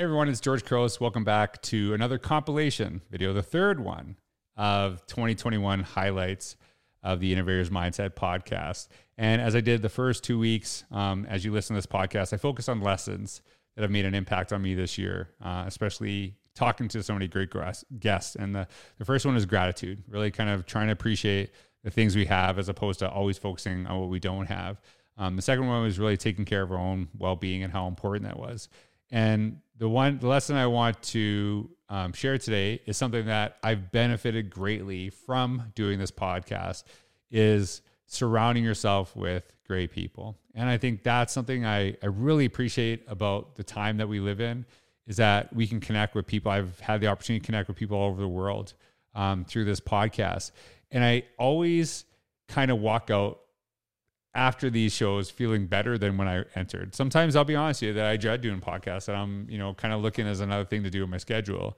Everyone, it's George Couros. Welcome back to another compilation video, the third one of 2021 highlights of the Innovators Mindset podcast. And as I did the first two weeks, um, as you listen to this podcast, I focus on lessons that have made an impact on me this year, uh, especially talking to so many great guests. And the, the first one is gratitude, really kind of trying to appreciate the things we have as opposed to always focusing on what we don't have. Um, the second one was really taking care of our own well being and how important that was. And the one the lesson I want to um, share today is something that I've benefited greatly from doing this podcast is surrounding yourself with great people. And I think that's something I, I really appreciate about the time that we live in is that we can connect with people. I've had the opportunity to connect with people all over the world um, through this podcast. And I always kind of walk out after these shows feeling better than when I entered. Sometimes I'll be honest with you that I dread doing podcasts and I'm, you know, kind of looking as another thing to do in my schedule.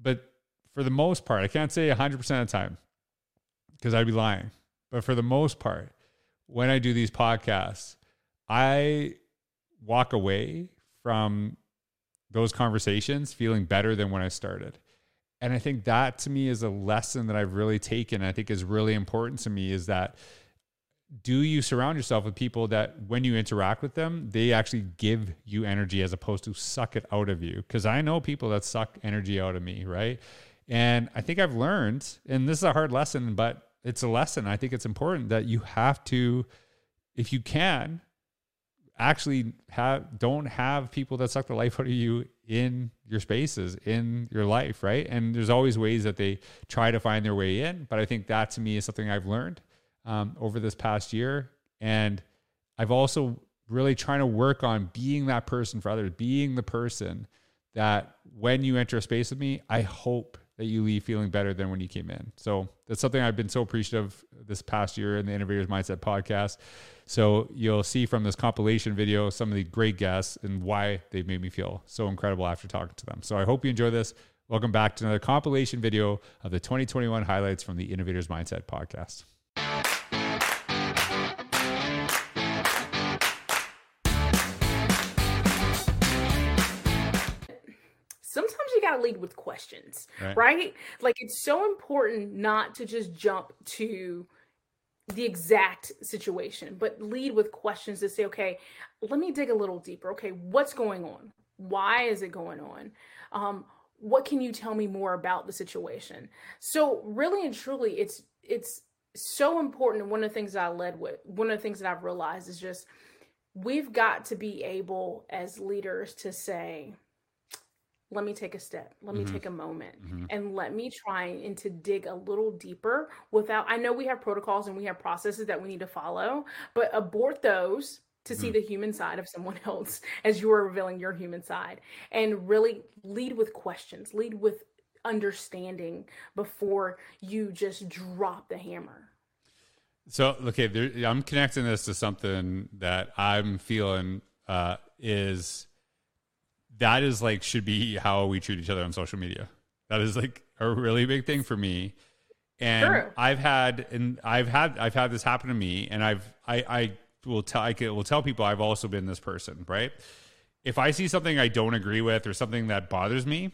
But for the most part, I can't say 100% of the time because I'd be lying. But for the most part, when I do these podcasts, I walk away from those conversations feeling better than when I started. And I think that to me is a lesson that I've really taken. I think is really important to me is that do you surround yourself with people that when you interact with them they actually give you energy as opposed to suck it out of you? Because i know people that suck energy out of me right? And i think i've learned and this is a hard lesson but it's a lesson. I think it's important that you have to if you can actually have don't have people that suck the life out of you in your spaces in your life right? And there's always ways that they try to find their way in but i think that to me is something i've learned um, over this past year. And I've also really trying to work on being that person for others, being the person that when you enter a space with me, I hope that you leave feeling better than when you came in. So that's something I've been so appreciative of this past year in the Innovators Mindset podcast. So you'll see from this compilation video some of the great guests and why they've made me feel so incredible after talking to them. So I hope you enjoy this. Welcome back to another compilation video of the 2021 highlights from the Innovators Mindset podcast. With questions, right. right? Like it's so important not to just jump to the exact situation, but lead with questions to say, okay, let me dig a little deeper. Okay, what's going on? Why is it going on? Um, what can you tell me more about the situation? So really and truly, it's it's so important. And one of the things that I led with, one of the things that I've realized is just we've got to be able as leaders to say, let me take a step let me mm-hmm. take a moment mm-hmm. and let me try and to dig a little deeper without i know we have protocols and we have processes that we need to follow but abort those to mm-hmm. see the human side of someone else as you are revealing your human side and really lead with questions lead with understanding before you just drop the hammer so okay there, i'm connecting this to something that i'm feeling uh, is that is like should be how we treat each other on social media. That is like a really big thing for me. And. I've had and I've had I've had this happen to me and I've I I will tell I will tell people I've also been this person, right? If I see something I don't agree with or something that bothers me,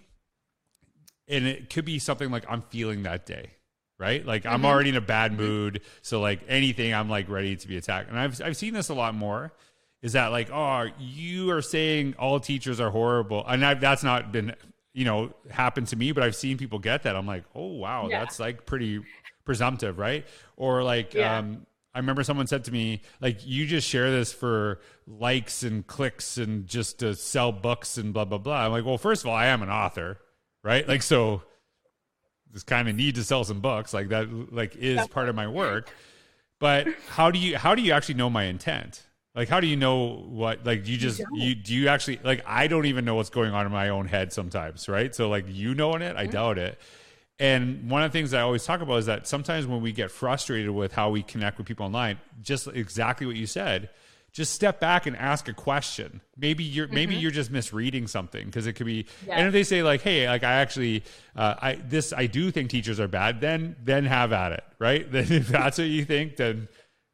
and it could be something like I'm feeling that day, right? Like mm-hmm. I'm already in a bad mm-hmm. mood, so like anything I'm like ready to be attacked. And I've I've seen this a lot more is that like, oh, you are saying all teachers are horrible, and I've, that's not been you know happened to me, but I've seen people get that. I'm like, oh wow, yeah. that's like pretty presumptive, right? Or like, yeah. um, I remember someone said to me, like, you just share this for likes and clicks and just to sell books and blah blah blah. I'm like, well, first of all, I am an author, right? Like, so this kind of need to sell some books, like that, like is part of my work. But how do you how do you actually know my intent? Like, how do you know what? Like, you just you, you, do you actually like? I don't even know what's going on in my own head sometimes, right? So, like, you knowing it, I doubt it. And one of the things I always talk about is that sometimes when we get frustrated with how we connect with people online, just exactly what you said, just step back and ask a question. Maybe you're mm-hmm. maybe you're just misreading something because it could be. Yes. And if they say like, "Hey, like I actually, uh, I this I do think teachers are bad," then then have at it, right? Then if that's what you think, then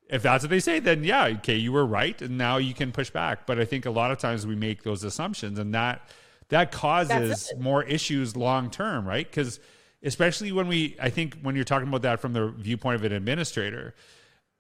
if that's what they say, then yeah, okay, you were right, and now you can push back. But I think a lot of times we make those assumptions, and that that causes more issues long term, right? Because especially when we, I think when you're talking about that from the viewpoint of an administrator,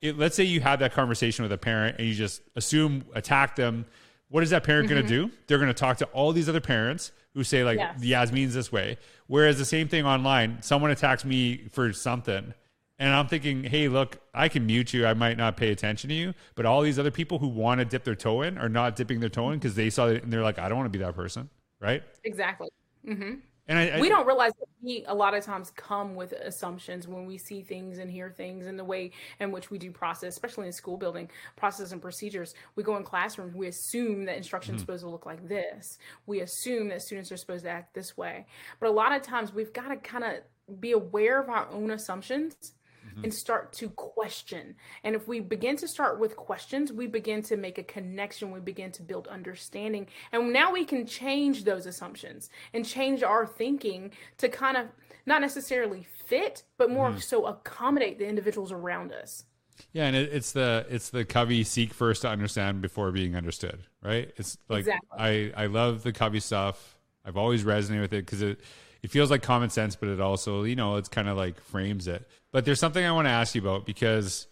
it, let's say you have that conversation with a parent and you just assume attack them. What is that parent mm-hmm. going to do? They're going to talk to all these other parents who say like yes. Yasmeen's this way. Whereas the same thing online, someone attacks me for something and I'm thinking, hey, look, I can mute you. I might not pay attention to you. But all these other people who want to dip their toe in are not dipping their toe in because they saw it and they're like, I don't want to be that person. Right. Exactly. Mm-hmm. And I, I, we don't realize that we a lot of times come with assumptions when we see things and hear things and the way in which we do process, especially in school building process and procedures. We go in classrooms, we assume that instruction is mm-hmm. supposed to look like this. We assume that students are supposed to act this way. But a lot of times we've got to kind of be aware of our own assumptions mm-hmm. and start to question. And if we begin to start with questions, we begin to make a connection, we begin to build understanding. And now we can change those assumptions and change our thinking to kind of not necessarily fit, but more mm-hmm. so accommodate the individuals around us. Yeah, and it, it's the it's the Covey seek first to understand before being understood, right? It's like exactly. I I love the Covey stuff. I've always resonated with it because it it feels like common sense, but it also, you know, it's kind of like frames it. But there's something I want to ask you about because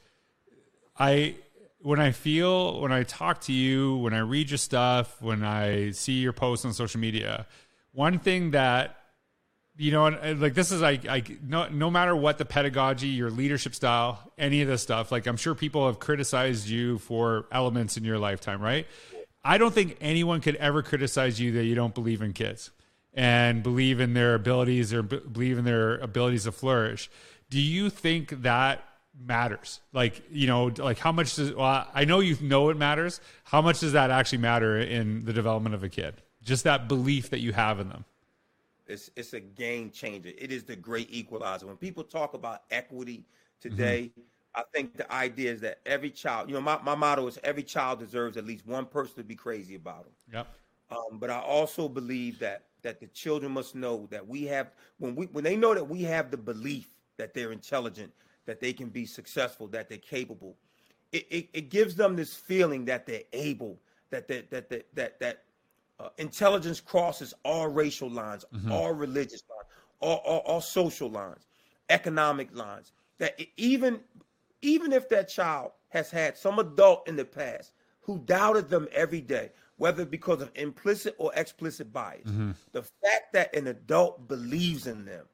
I, when I feel, when I talk to you, when I read your stuff, when I see your posts on social media, one thing that, you know, like this is like, I, no, no matter what the pedagogy, your leadership style, any of this stuff, like I'm sure people have criticized you for elements in your lifetime, right? I don't think anyone could ever criticize you that you don't believe in kids and believe in their abilities or b- believe in their abilities to flourish. Do you think that matters? Like, you know, like how much does, well, I know you know it matters. How much does that actually matter in the development of a kid? Just that belief that you have in them. It's, it's a game changer. It is the great equalizer. When people talk about equity today, mm-hmm. I think the idea is that every child, you know, my, my motto is every child deserves at least one person to be crazy about them. Yep. Um, but I also believe that that the children must know that we have when we when they know that we have the belief that they're intelligent, that they can be successful, that they're capable. It, it, it gives them this feeling that they're able, that that that that that, that uh, intelligence crosses all racial lines, mm-hmm. all religious lines, all, all, all social lines, economic lines. That even even if that child has had some adult in the past who doubted them every day, whether because of implicit or explicit bias. Mm-hmm. The fact that an adult believes in them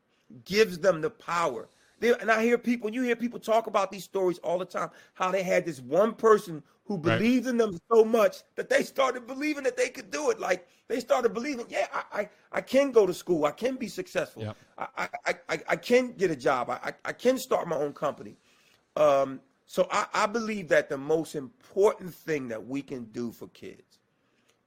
gives them the power. They, and I hear people, you hear people talk about these stories all the time, how they had this one person who believed right. in them so much that they started believing that they could do it. Like they started believing, yeah, I, I, I can go to school, I can be successful, yep. I, I, I, I, can get a job, I, I can start my own company. Um, so I, I believe that the most important thing that we can do for kids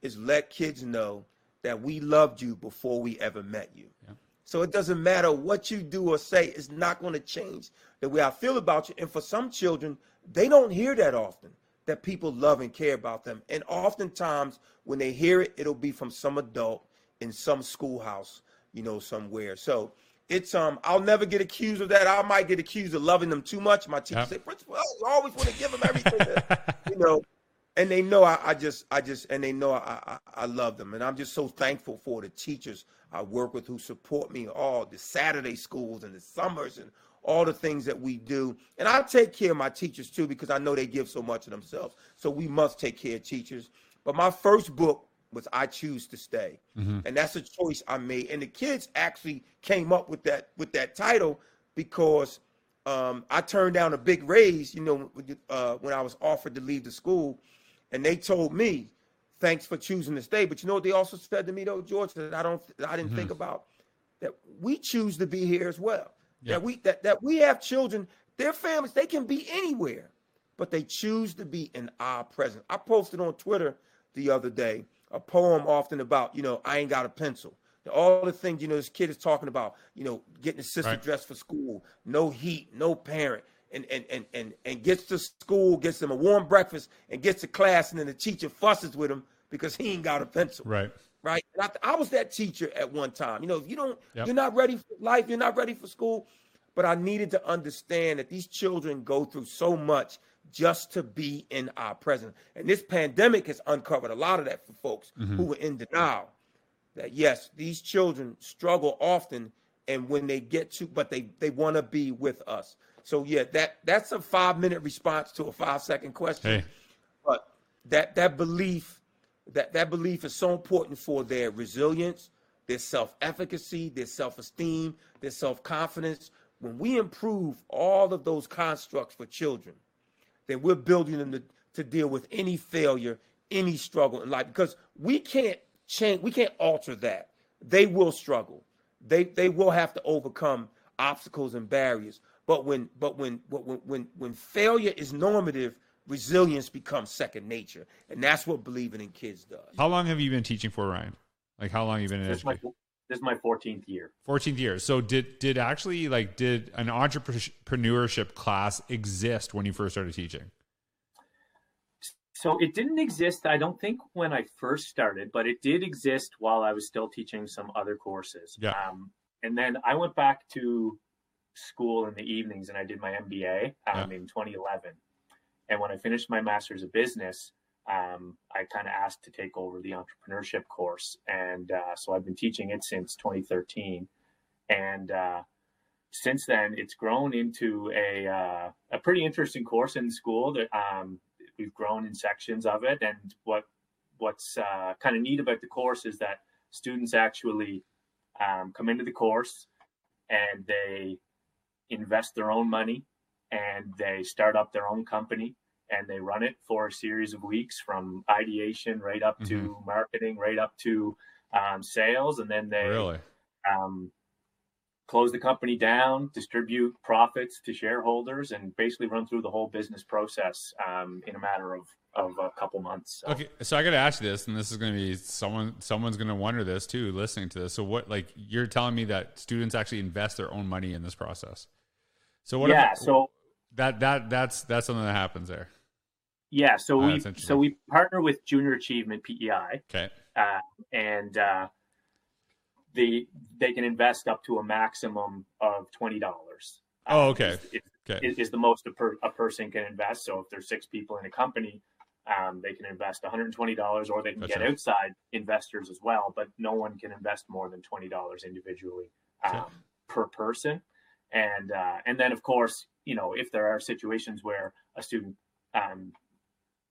is let kids know that we loved you before we ever met you. Yeah. So it doesn't matter what you do or say, it's not going to change the way I feel about you. And for some children, they don't hear that often that people love and care about them. And oftentimes, when they hear it, it'll be from some adult in some schoolhouse, you know, somewhere. So it's um, I'll never get accused of that. I might get accused of loving them too much. My teacher yep. say, "Principal, you always want to give them everything." you know, and they know I, I, just I just and they know I, I, I love them. And I'm just so thankful for the teachers I work with who support me all the Saturday schools and the summers and all the things that we do. And I take care of my teachers too because I know they give so much of themselves. So we must take care of teachers. But my first book was I choose to stay. Mm-hmm. and that's a choice I made. And the kids actually came up with that with that title because um, I turned down a big raise you know uh, when I was offered to leave the school and they told me, "Thanks for choosing to stay." But you know what they also said to me though, George, that I don't, I didn't mm-hmm. think about that we choose to be here as well. That we that that we have children, their families, they can be anywhere, but they choose to be in our presence. I posted on Twitter the other day a poem often about, you know, I ain't got a pencil. All the things, you know, this kid is talking about, you know, getting his sister right. dressed for school, no heat, no parent and, and, and, and, and gets to school, gets them a warm breakfast, and gets to class, and then the teacher fusses with him because he ain't got a pencil. Right. Right. I, I, was that teacher at one time. You know, if you don't, yep. you're not ready for life, you're not ready for school. But I needed to understand that these children go through so much just to be in our presence. And this pandemic has uncovered a lot of that for folks mm-hmm. who were in denial. that yes, these children struggle often, and when they get to, but they they want to be with us. So yeah, that that's a five minute response to a five second question. Hey. But that that belief, that that belief is so important for their resilience, their self efficacy, their self esteem, their self confidence. When we improve all of those constructs for children, then we're building them to, to deal with any failure, any struggle in life. Because we can't change, we can't alter that. They will struggle. They they will have to overcome obstacles and barriers. But when but when when when when failure is normative, resilience becomes second nature, and that's what believing in kids does. How long have you been teaching for Ryan? Like how long have you been in this education? My, this is my 14th year. 14th year. So did did actually like did an entrepreneurship class exist when you first started teaching? So it didn't exist, I don't think, when I first started, but it did exist while I was still teaching some other courses. Yeah. Um, and then I went back to school in the evenings and I did my MBA um, yeah. in 2011. And when I finished my master's of business, um, I kind of asked to take over the entrepreneurship course. And uh, so I've been teaching it since 2013. And uh, since then, it's grown into a, uh, a pretty interesting course in school that um, we've grown in sections of it. And what what's uh, kind of neat about the course is that students actually um, come into the course and they invest their own money and they start up their own company and they run it for a series of weeks from ideation right up mm-hmm. to marketing right up to um, sales and then they really um, close the company down distribute profits to shareholders and basically run through the whole business process um, in a matter of of a couple months. So. Okay, so I got to ask you this, and this is going to be someone someone's going to wonder this too, listening to this. So what, like, you're telling me that students actually invest their own money in this process? So what? Yeah. If, so that that that's that's something that happens there. Yeah. So oh, we so we partner with Junior Achievement PEI. Okay. Uh, and uh, they they can invest up to a maximum of twenty dollars. Oh, okay. Is, okay. Is, is, the most a, per, a person can invest. So if there's six people in a company, um, they can invest $120 or they can That's get right. outside investors as well, but no one can invest more than $20 individually um, okay. per person. And, uh, and then of course, you know, if there are situations where a student um,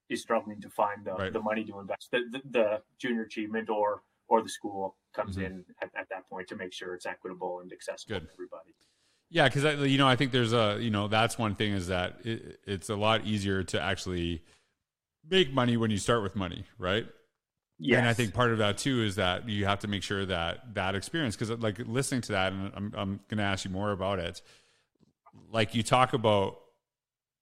is struggling to find the, right. the money to invest, the, the, the, junior achievement or, or the school comes mm-hmm. in at, at, that point to make sure it's equitable and accessible Good. to everybody. Yeah, because you know, I think there's a you know that's one thing is that it, it's a lot easier to actually make money when you start with money, right? Yeah, and I think part of that too is that you have to make sure that that experience, because like listening to that, and I'm I'm going to ask you more about it. Like you talk about,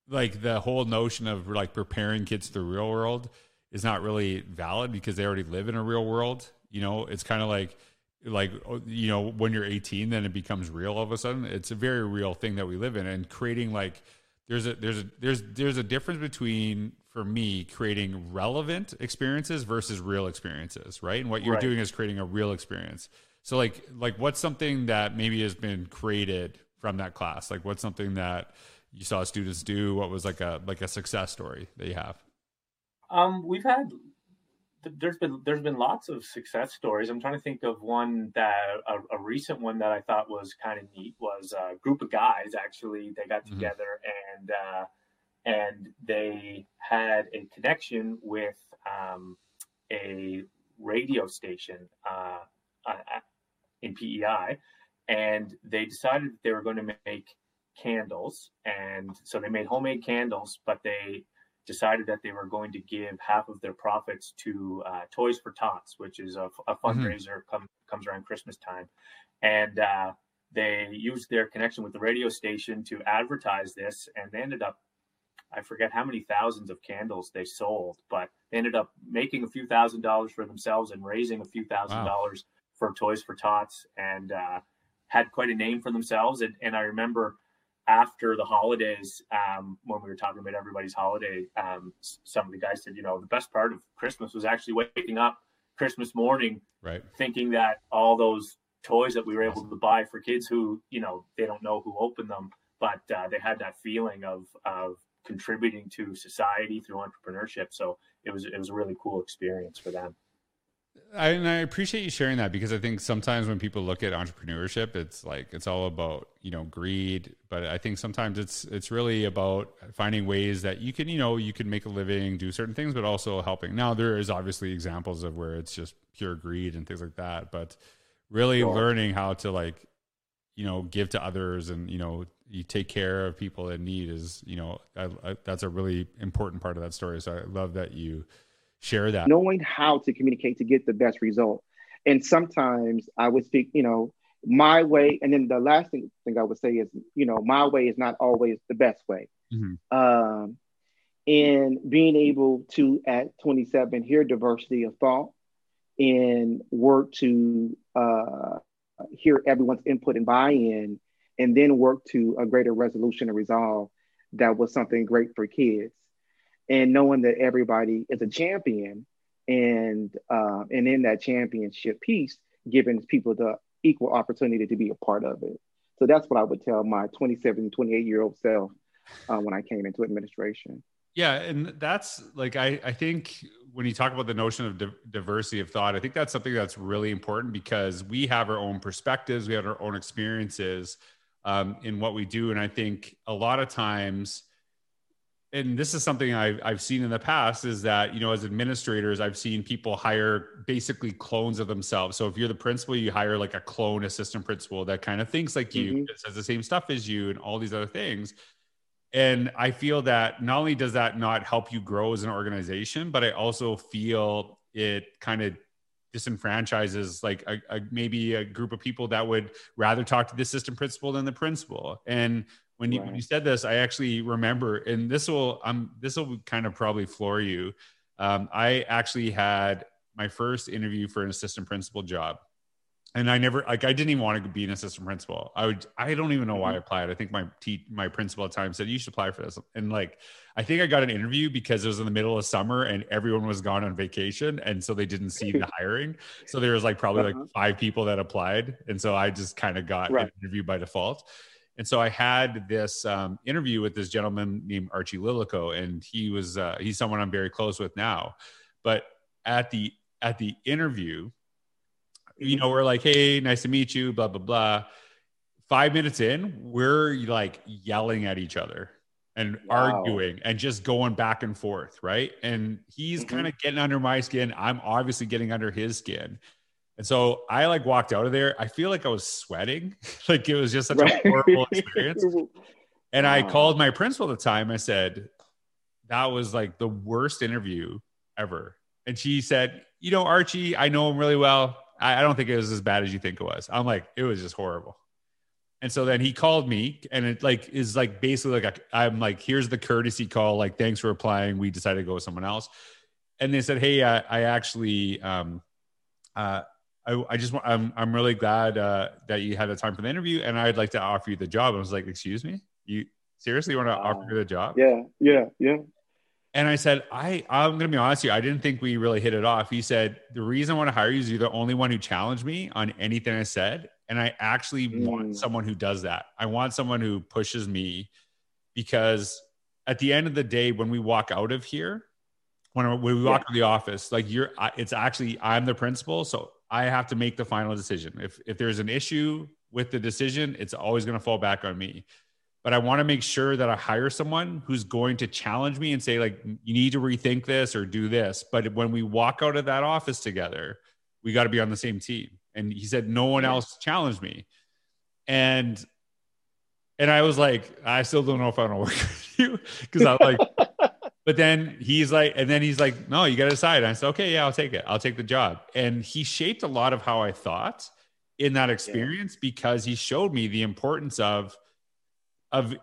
like the whole notion of like preparing kids to the real world is not really valid because they already live in a real world. You know, it's kind of like like you know when you're 18 then it becomes real all of a sudden. It's a very real thing that we live in and creating like there's a there's a there's there's a difference between for me creating relevant experiences versus real experiences right? And what you're right. doing is creating a real experience. So like like what's something that maybe has been created from that class? Like what's something that you saw students do? What was like a like a success story that you have? Um we've had there's been there's been lots of success stories. I'm trying to think of one that a, a recent one that I thought was kind of neat was a group of guys actually they got mm-hmm. together and uh, and they had a connection with um, a radio station uh, uh, in PEI, and they decided that they were going to make candles, and so they made homemade candles, but they decided that they were going to give half of their profits to uh, Toys for Tots, which is a, a mm-hmm. fundraiser mm-hmm. come, comes around Christmas time, and uh, they used their connection with the radio station to advertise this, and they ended up. I forget how many thousands of candles they sold, but they ended up making a few thousand dollars for themselves and raising a few thousand wow. dollars for Toys for Tots, and uh, had quite a name for themselves. And, and I remember after the holidays, um, when we were talking about everybody's holiday, um, some of the guys said, you know, the best part of Christmas was actually waking up Christmas morning, right, thinking that all those toys that we were able to buy for kids who, you know, they don't know who opened them, but uh, they had that feeling of of contributing to society through entrepreneurship. So it was it was a really cool experience for them. I, and I appreciate you sharing that because I think sometimes when people look at entrepreneurship, it's like it's all about you know greed, but I think sometimes it's it's really about finding ways that you can you know you can make a living, do certain things, but also helping. Now there is obviously examples of where it's just pure greed and things like that, but really sure. learning how to like you know give to others and you know you take care of people in need is you know I, I, that's a really important part of that story. So I love that you share that. Knowing how to communicate to get the best result. And sometimes I would speak, you know, my way. And then the last thing, thing I would say is, you know, my way is not always the best way. Mm-hmm. Um, and being able to, at 27, hear diversity of thought and work to uh, hear everyone's input and buy in, and then work to a greater resolution and resolve that was something great for kids and knowing that everybody is a champion and uh, and in that championship piece giving people the equal opportunity to be a part of it. So that's what i would tell my 27 28 year old self uh, when i came into administration. Yeah and that's like i i think when you talk about the notion of di- diversity of thought i think that's something that's really important because we have our own perspectives we have our own experiences um, in what we do. And i think a lot of times and this is something I've, I've seen in the past is that you know as administrators i've seen people hire basically clones of themselves. So if you're the principal you hire like a clone assistant principal that kind of thinks like you mm-hmm. says the same stuff as you and all these other things. And i feel that not only does that not help you grow as an organization but i also feel it kind of disenfranchises like a, a, maybe a group of people that would rather talk to the assistant principal than the principal. And when you, right. when you said this, I actually remember, and this will um this will kind of probably floor you. Um, I actually had my first interview for an assistant principal job, and I never like I didn't even want to be an assistant principal. I would I don't even know why I mm-hmm. applied. I think my te- my principal at the time said you should apply for this, and like I think I got an interview because it was in the middle of summer and everyone was gone on vacation, and so they didn't see the hiring. So there was like probably uh-huh. like five people that applied, and so I just kind of got right. an interview by default. And so I had this um, interview with this gentleman named Archie Lilico, and he was uh, he's someone I'm very close with now. But at the at the interview, you know, we're like, "Hey, nice to meet you," blah blah blah. Five minutes in, we're like yelling at each other and wow. arguing and just going back and forth, right? And he's mm-hmm. kind of getting under my skin. I'm obviously getting under his skin. And so I like walked out of there. I feel like I was sweating. like it was just such right. a horrible experience. And wow. I called my principal at the time. I said, that was like the worst interview ever. And she said, you know, Archie, I know him really well. I, I don't think it was as bad as you think it was. I'm like, it was just horrible. And so then he called me and it like is like basically like i am like, here's the courtesy call. Like, thanks for applying. We decided to go with someone else. And they said, Hey, uh, I actually, um, uh, I, I just want, I'm, I'm really glad uh, that you had the time for the interview and I'd like to offer you the job. I was like, excuse me, you seriously want to offer me the job? Yeah, yeah, yeah. And I said, I, I'm going to be honest with you. I didn't think we really hit it off. He said, the reason I want to hire you is you're the only one who challenged me on anything I said. And I actually mm. want someone who does that. I want someone who pushes me because at the end of the day, when we walk out of here, when we walk yeah. to the office, like you're, it's actually, I'm the principal. So I have to make the final decision. If if there's an issue with the decision, it's always going to fall back on me. But I want to make sure that I hire someone who's going to challenge me and say like you need to rethink this or do this. But when we walk out of that office together, we got to be on the same team. And he said no one else challenged me. And and I was like, I still don't know if I want to work with you because I'm like but then he's like, and then he's like, no, you got to decide. And I said, okay, yeah, I'll take it. I'll take the job. And he shaped a lot of how I thought in that experience yeah. because he showed me the importance of, of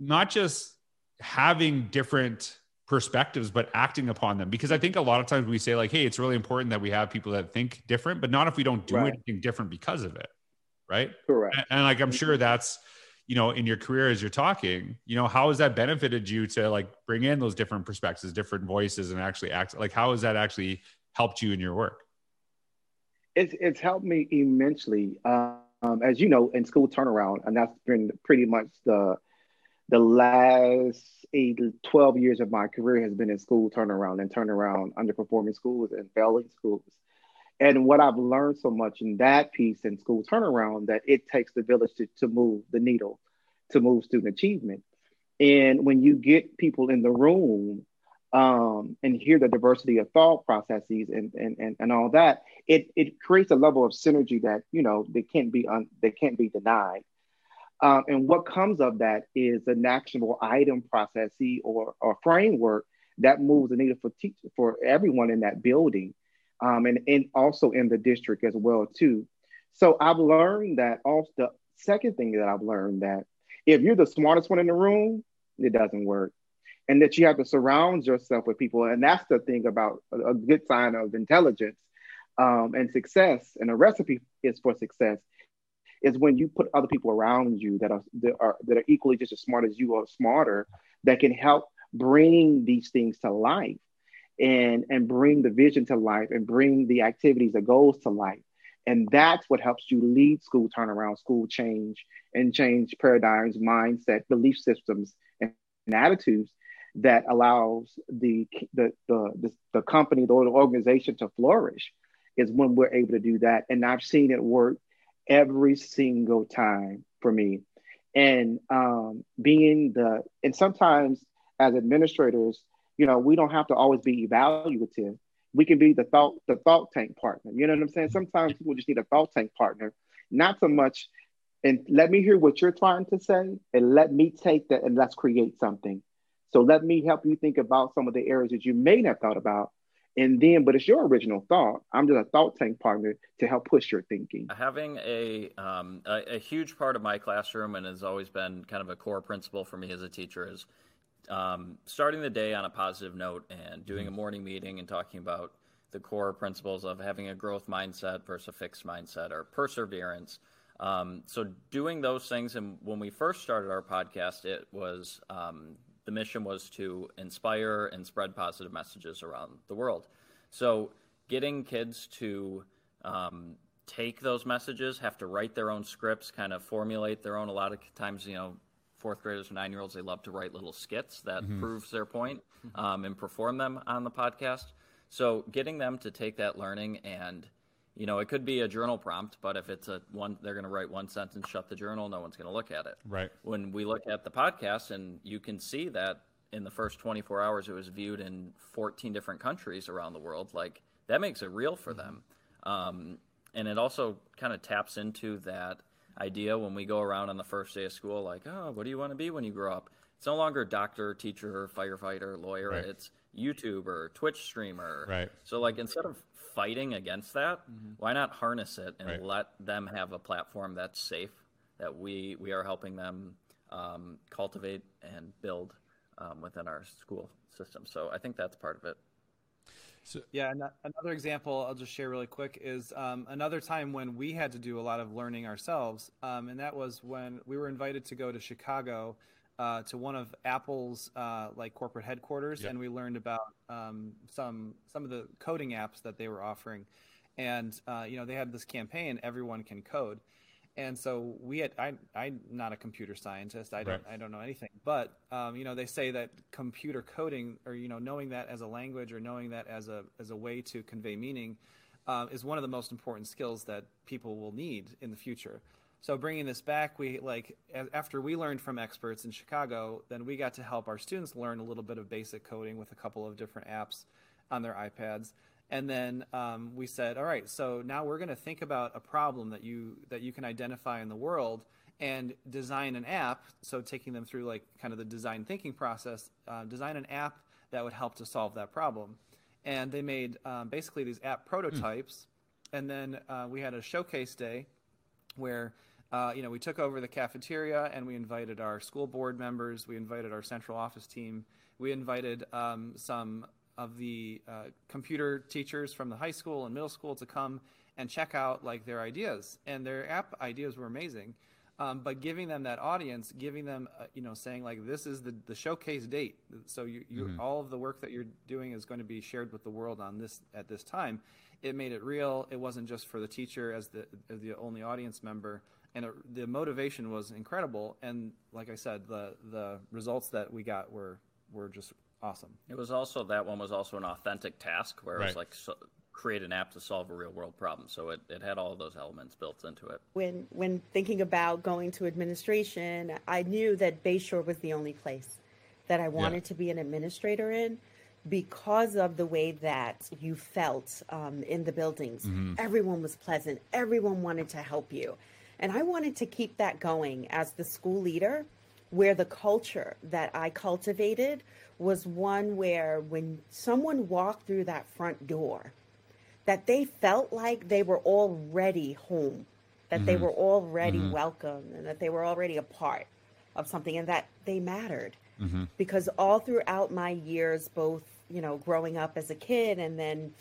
not just having different perspectives, but acting upon them. Because I think a lot of times we say like, hey, it's really important that we have people that think different, but not if we don't do right. anything different because of it. Right. Correct. And, and like, I'm mm-hmm. sure that's, you know in your career as you're talking you know how has that benefited you to like bring in those different perspectives different voices and actually act like how has that actually helped you in your work? It's it's helped me immensely. Um, as you know in school turnaround and that's been pretty much the the last eight, 12 years of my career has been in school turnaround and turnaround underperforming schools and failing schools And what I've learned so much in that piece in school turnaround that it takes the village to, to move the needle, to move student achievement. And when you get people in the room um, and hear the diversity of thought processes and, and, and, and all that, it, it creates a level of synergy that, you know, they can't be, un, they can't be denied. Um, and what comes of that is an actionable item process or, or framework that moves the needle for teach, for everyone in that building um, and, and also in the district as well too. So I've learned that also the second thing that I've learned that if you're the smartest one in the room, it doesn't work. And that you have to surround yourself with people. And that's the thing about a, a good sign of intelligence um, and success. And a recipe is for success is when you put other people around you that are, that are that are equally just as smart as you or smarter that can help bring these things to life and and bring the vision to life and bring the activities the goals to life. And that's what helps you lead school turnaround school change and change paradigms mindset belief systems and, and attitudes that allows the the, the the the company the organization to flourish is when we're able to do that. And i've seen it work every single time for me. And um, being the and sometimes as administrators you know, we don't have to always be evaluative. We can be the thought, the thought tank partner. You know what I'm saying? Sometimes people just need a thought tank partner, not so much. And let me hear what you're trying to say, and let me take that and let's create something. So let me help you think about some of the areas that you may not thought about. And then, but it's your original thought. I'm just a thought tank partner to help push your thinking. Having a, um, a, a huge part of my classroom and has always been kind of a core principle for me as a teacher is um, starting the day on a positive note and doing a mm-hmm. morning meeting and talking about the core principles of having a growth mindset versus a fixed mindset or perseverance. Um, so doing those things, and when we first started our podcast, it was um, the mission was to inspire and spread positive messages around the world. So getting kids to um, take those messages, have to write their own scripts, kind of formulate their own. A lot of times, you know, fourth graders and nine year olds, they love to write little skits that mm-hmm. proves their point, mm-hmm. um, and perform them on the podcast. So getting them to take that learning and you know, it could be a journal prompt, but if it's a one, they're going to write one sentence, shut the journal, no one's going to look at it. Right. When we look at the podcast, and you can see that in the first 24 hours, it was viewed in 14 different countries around the world. Like that makes it real for them, um, and it also kind of taps into that idea when we go around on the first day of school, like, oh, what do you want to be when you grow up? It's no longer doctor, teacher, firefighter, lawyer. Right. It's YouTuber, Twitch streamer. Right. So like instead of fighting against that, mm-hmm. why not harness it and right. let them have a platform that's safe that we we are helping them um, cultivate and build um, within our school system. So I think that's part of it. So, yeah, another example I'll just share really quick is um, another time when we had to do a lot of learning ourselves, um, and that was when we were invited to go to Chicago uh, to one of Apple's uh, like corporate headquarters, yep. and we learned about um, some some of the coding apps that they were offering, and uh, you know they had this campaign, everyone can code, and so we had I I'm not a computer scientist I don't right. I don't know anything but um, you know they say that computer coding or you know knowing that as a language or knowing that as a as a way to convey meaning uh, is one of the most important skills that people will need in the future. So bringing this back, we like after we learned from experts in Chicago, then we got to help our students learn a little bit of basic coding with a couple of different apps on their iPads. And then um, we said, all right, so now we're going to think about a problem that you that you can identify in the world and design an app. So taking them through like kind of the design thinking process, uh, design an app that would help to solve that problem. And they made um, basically these app prototypes. Mm. And then uh, we had a showcase day where uh, you know we took over the cafeteria and we invited our school board members, we invited our central office team, we invited um, some of the uh, computer teachers from the high school and middle school to come and check out like their ideas. And their app ideas were amazing um, but giving them that audience giving them uh, you know saying like this is the, the showcase date. So you, you mm-hmm. all of the work that you're doing is going to be shared with the world on this at this time. It made it real. It wasn't just for the teacher as the as the only audience member. And it, the motivation was incredible. And like i said the the results that we got were were just awesome. It was also that one was also an authentic task where it was like so, create an app to solve a real world problem. So it, it had all those elements built into it. When when thinking about going to administration, I knew that Bayshore was the only place that I wanted yeah. to be an administrator in because of the way that you felt um, in the buildings. Mm-hmm. Everyone was pleasant. Everyone wanted to help you. And I wanted to keep that going as the school leader, where the culture that I cultivated was one where when someone walked through that front door, that they felt like they were already home, that mm-hmm. they were already mm-hmm. welcome, and that they were already a part of something, and that they mattered. Mm-hmm. Because all throughout my years, both you know, growing up as a kid and then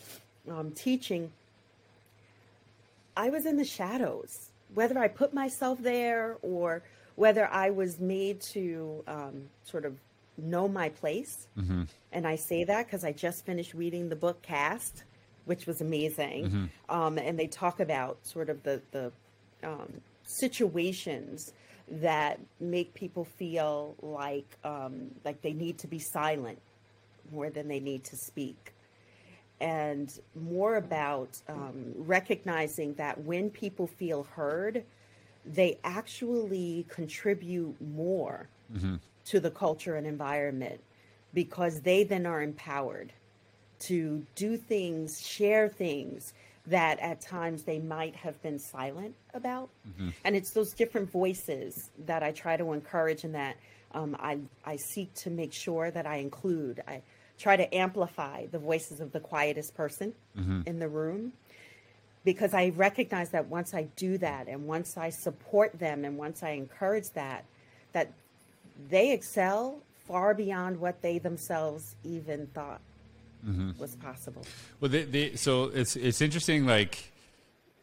um, teaching, I was in the shadows. Whether I put myself there or whether I was made to um, sort of know my place. Mm-hmm. And I say that because I just finished reading the book Caste, which was amazing. Mm-hmm. Um, and they talk about sort of the, the um, situations that make people feel like um, like they need to be silent more than they need to speak. And more about um, recognizing that when people feel heard, they actually contribute more mm-hmm. to the culture and environment because they then are empowered to do things, share things that at times they might have been silent about. Mm-hmm. And it's those different voices that I try to encourage and that um, I, I seek to make sure that I include. I, try to amplify the voices of the quietest person mm-hmm. in the room because I recognize that once I do that and once I support them and once I encourage that, that they excel far beyond what they themselves even thought mm-hmm. was possible. Well, they, they, so it's it's interesting. Like,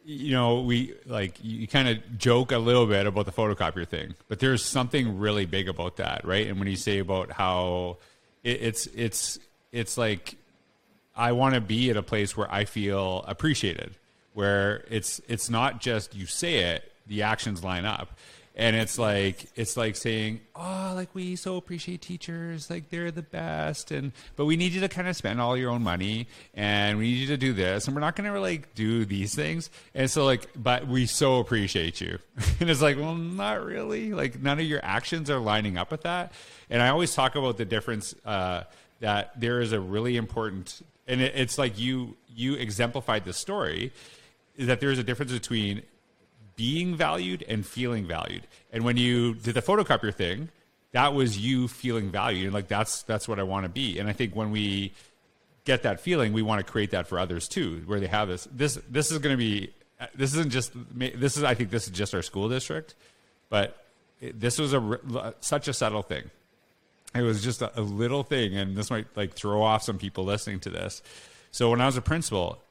you know, we like you kind of joke a little bit about the photocopier thing, but there's something really big about that, right? And when you say about how it, it's it's it's like I want to be at a place where I feel appreciated, where it's it's not just you say it, the actions line up. And it's like it's like saying, "Oh, like we so appreciate teachers, like they're the best." And but we need you to kind of spend all your own money, and we need you to do this, and we're not going to like do these things. And so like, but we so appreciate you. and it's like, well, not really. Like none of your actions are lining up with that. And I always talk about the difference. Uh, that there is a really important, and it, it's like you you exemplified the story, is that there is a difference between being valued and feeling valued. And when you did the photocopier thing, that was you feeling valued, and like that's that's what I want to be. And I think when we get that feeling, we want to create that for others too, where they have this. This this is going to be. This isn't just. This is. I think this is just our school district, but this was a such a subtle thing it was just a, a, little thing, and this might like throw off some people listening to this. So when I was a principal,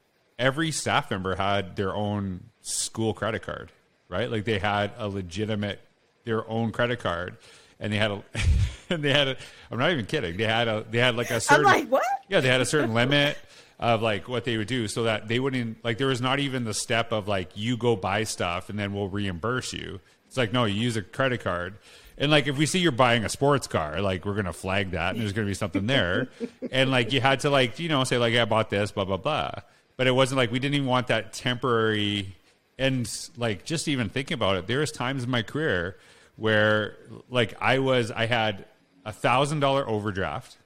every staff member had their own school credit card, right? Like they had a legitimate their own credit card, and they had a and they had a. I'm not even kidding. They had a they had like a certain. I'm like what? Yeah, they had a certain limit of like what they would do so that they wouldn't like there was not even the step of like you go buy stuff and then we'll reimburse you. It's like no, you use a credit card. And like if we see you're buying a sports car, like we're gonna flag that, and there's gonna be something there. and like you had to like you know say like I bought this, blah blah blah. But it wasn't like we didn't even want that temporary. And like just even thinking about it, there was times in my career where like I was I had a thousand dollar overdraft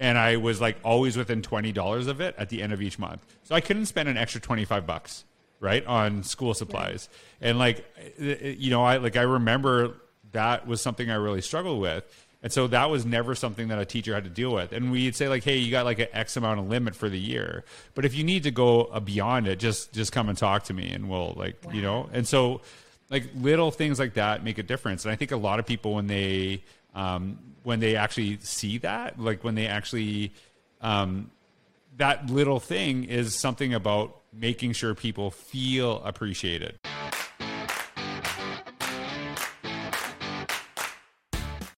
and I was like always within twenty dollars of it at the end of each month. So I couldn't spend an extra twenty five bucks right on school supplies. And like eh, eh, you know, I like I remember that was something I really struggled with. And so that was never something that a teacher had to deal with. And we'd say like, "Hey, you got like an X amount of limit for the year, but if you need to go beyond it, just just come and talk to me, and we'll like wow. you know." And so, like little things like that make a difference. And I think a lot of people when they um, when they actually see that, like when they actually um, that little thing is something about making sure people feel appreciated.